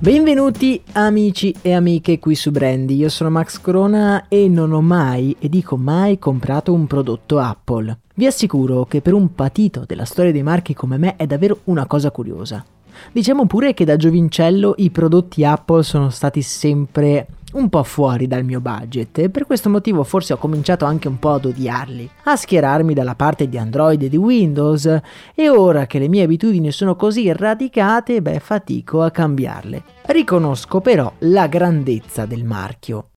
Benvenuti amici e amiche qui su Brandy, io sono Max Corona e non ho mai, e dico mai, comprato un prodotto Apple. Vi assicuro che per un patito della storia dei marchi come me è davvero una cosa curiosa. Diciamo pure che da giovincello i prodotti Apple sono stati sempre un po' fuori dal mio budget e per questo motivo forse ho cominciato anche un po' ad odiarli, a schierarmi dalla parte di Android e di Windows e ora che le mie abitudini sono così radicate, beh, fatico a cambiarle. Riconosco però la grandezza del marchio.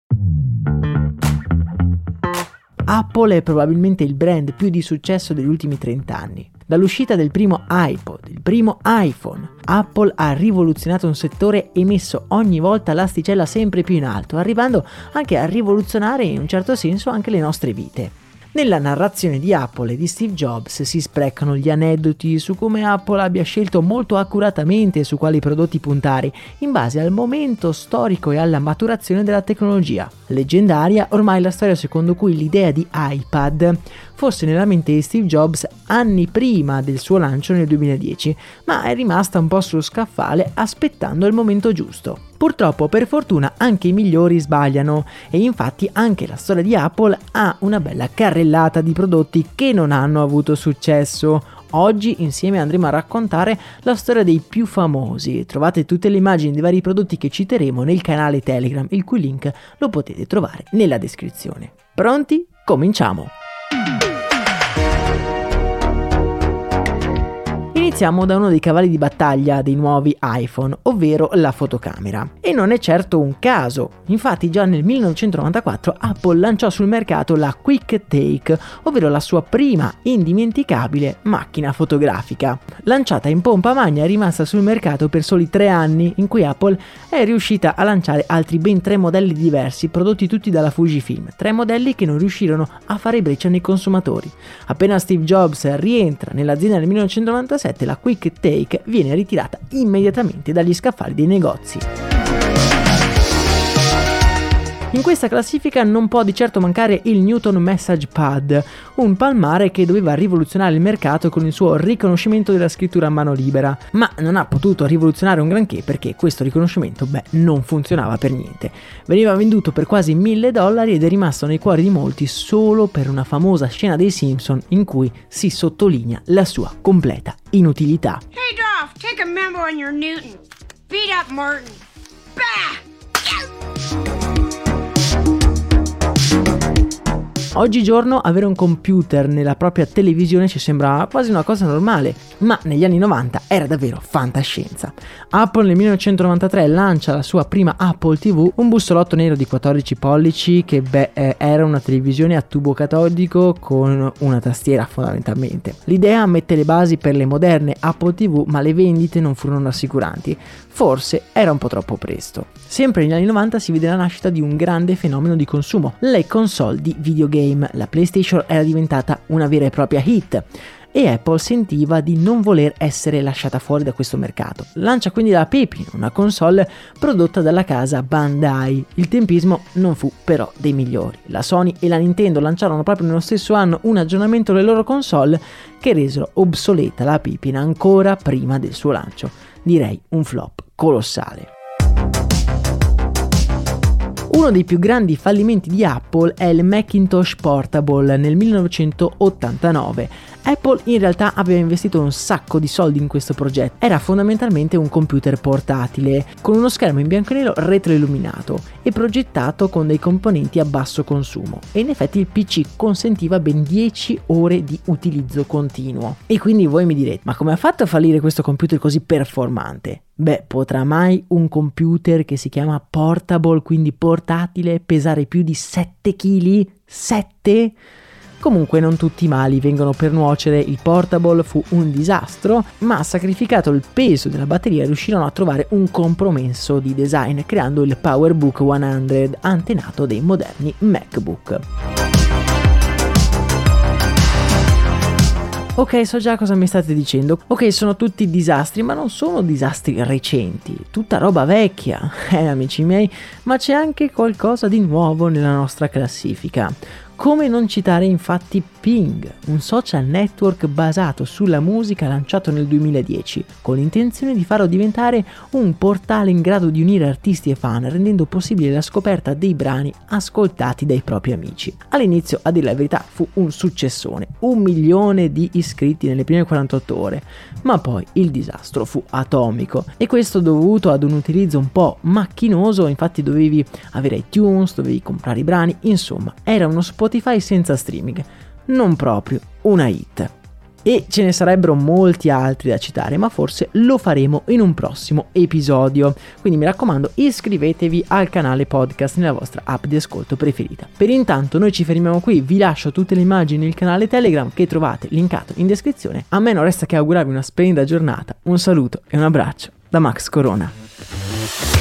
Apple è probabilmente il brand più di successo degli ultimi 30 anni. Dall'uscita del primo iPod, primo iPhone, Apple ha rivoluzionato un settore e messo ogni volta l'asticella sempre più in alto, arrivando anche a rivoluzionare in un certo senso anche le nostre vite. Nella narrazione di Apple e di Steve Jobs si sprecano gli aneddoti su come Apple abbia scelto molto accuratamente su quali prodotti puntare, in base al momento storico e alla maturazione della tecnologia. Leggendaria ormai la storia secondo cui l'idea di iPad fosse nella mente di Steve Jobs anni prima del suo lancio nel 2010, ma è rimasta un po' sullo scaffale aspettando il momento giusto. Purtroppo, per fortuna, anche i migliori sbagliano e infatti anche la storia di Apple ha una bella carrellata di prodotti che non hanno avuto successo. Oggi insieme andremo a raccontare la storia dei più famosi. Trovate tutte le immagini dei vari prodotti che citeremo nel canale Telegram, il cui link lo potete trovare nella descrizione. Pronti? Cominciamo! Iniziamo da uno dei cavalli di battaglia dei nuovi iPhone, ovvero la fotocamera. E non è certo un caso, infatti già nel 1994 Apple lanciò sul mercato la Quick Take, ovvero la sua prima indimenticabile macchina fotografica. Lanciata in pompa magna è rimasta sul mercato per soli tre anni, in cui Apple è riuscita a lanciare altri ben tre modelli diversi, prodotti tutti dalla Fujifilm, tre modelli che non riuscirono a fare breccia nei consumatori. Appena Steve Jobs rientra nell'azienda nel 1997, la Quick Take viene ritirata immediatamente dagli scaffali dei negozi. In questa classifica non può di certo mancare il Newton Message Pad, un palmare che doveva rivoluzionare il mercato con il suo riconoscimento della scrittura a mano libera, ma non ha potuto rivoluzionare un granché perché questo riconoscimento, beh, non funzionava per niente. Veniva venduto per quasi 1000 dollari ed è rimasto nei cuori di molti solo per una famosa scena dei Simpson in cui si sottolinea la sua completa inutilità. Hey Dolph, take a memo on your Newton. Beat up Martin. Bah! Oggigiorno avere un computer nella propria televisione ci sembra quasi una cosa normale, ma negli anni 90 era davvero fantascienza. Apple nel 1993 lancia la sua prima Apple TV, un bussolotto nero di 14 pollici che beh, eh, era una televisione a tubo catodico con una tastiera fondamentalmente. L'idea mette le basi per le moderne Apple TV, ma le vendite non furono rassicuranti. Forse era un po' troppo presto. Sempre negli anni 90 si vede la nascita di un grande fenomeno di consumo, le console di videogame. La PlayStation era diventata una vera e propria hit e Apple sentiva di non voler essere lasciata fuori da questo mercato. Lancia quindi la Pippin, una console prodotta dalla casa Bandai. Il tempismo non fu però dei migliori. La Sony e la Nintendo lanciarono proprio nello stesso anno un aggiornamento delle loro console che resero obsoleta la Pippin ancora prima del suo lancio. Direi un flop colossale. Uno dei più grandi fallimenti di Apple è il Macintosh Portable nel 1989. Apple in realtà aveva investito un sacco di soldi in questo progetto. Era fondamentalmente un computer portatile con uno schermo in bianco e nero retroilluminato e progettato con dei componenti a basso consumo. E in effetti il PC consentiva ben 10 ore di utilizzo continuo. E quindi voi mi direte, ma come ha fatto a fallire questo computer così performante? Beh, potrà mai un computer che si chiama portable, quindi portatile, pesare più di 7 kg? 7? Comunque non tutti i mali vengono per nuocere, il portable fu un disastro, ma sacrificato il peso della batteria riuscirono a trovare un compromesso di design creando il PowerBook 100, antenato dei moderni MacBook. Ok, so già cosa mi state dicendo. Ok, sono tutti disastri, ma non sono disastri recenti, tutta roba vecchia, eh amici miei, ma c'è anche qualcosa di nuovo nella nostra classifica. Come non citare infatti Ping, un social network basato sulla musica lanciato nel 2010, con l'intenzione di farlo diventare un portale in grado di unire artisti e fan, rendendo possibile la scoperta dei brani ascoltati dai propri amici. All'inizio, a dire la verità, fu un successone, un milione di iscritti nelle prime 48 ore, ma poi il disastro fu atomico e questo dovuto ad un utilizzo un po' macchinoso, infatti dovevi avere iTunes, dovevi comprare i brani, insomma, era uno Spotify senza streaming non proprio una hit. E ce ne sarebbero molti altri da citare, ma forse lo faremo in un prossimo episodio. Quindi mi raccomando, iscrivetevi al canale podcast nella vostra app di ascolto preferita. Per intanto noi ci fermiamo qui, vi lascio tutte le immagini nel canale Telegram che trovate linkato in descrizione. A me non resta che augurarvi una splendida giornata, un saluto e un abbraccio da Max Corona.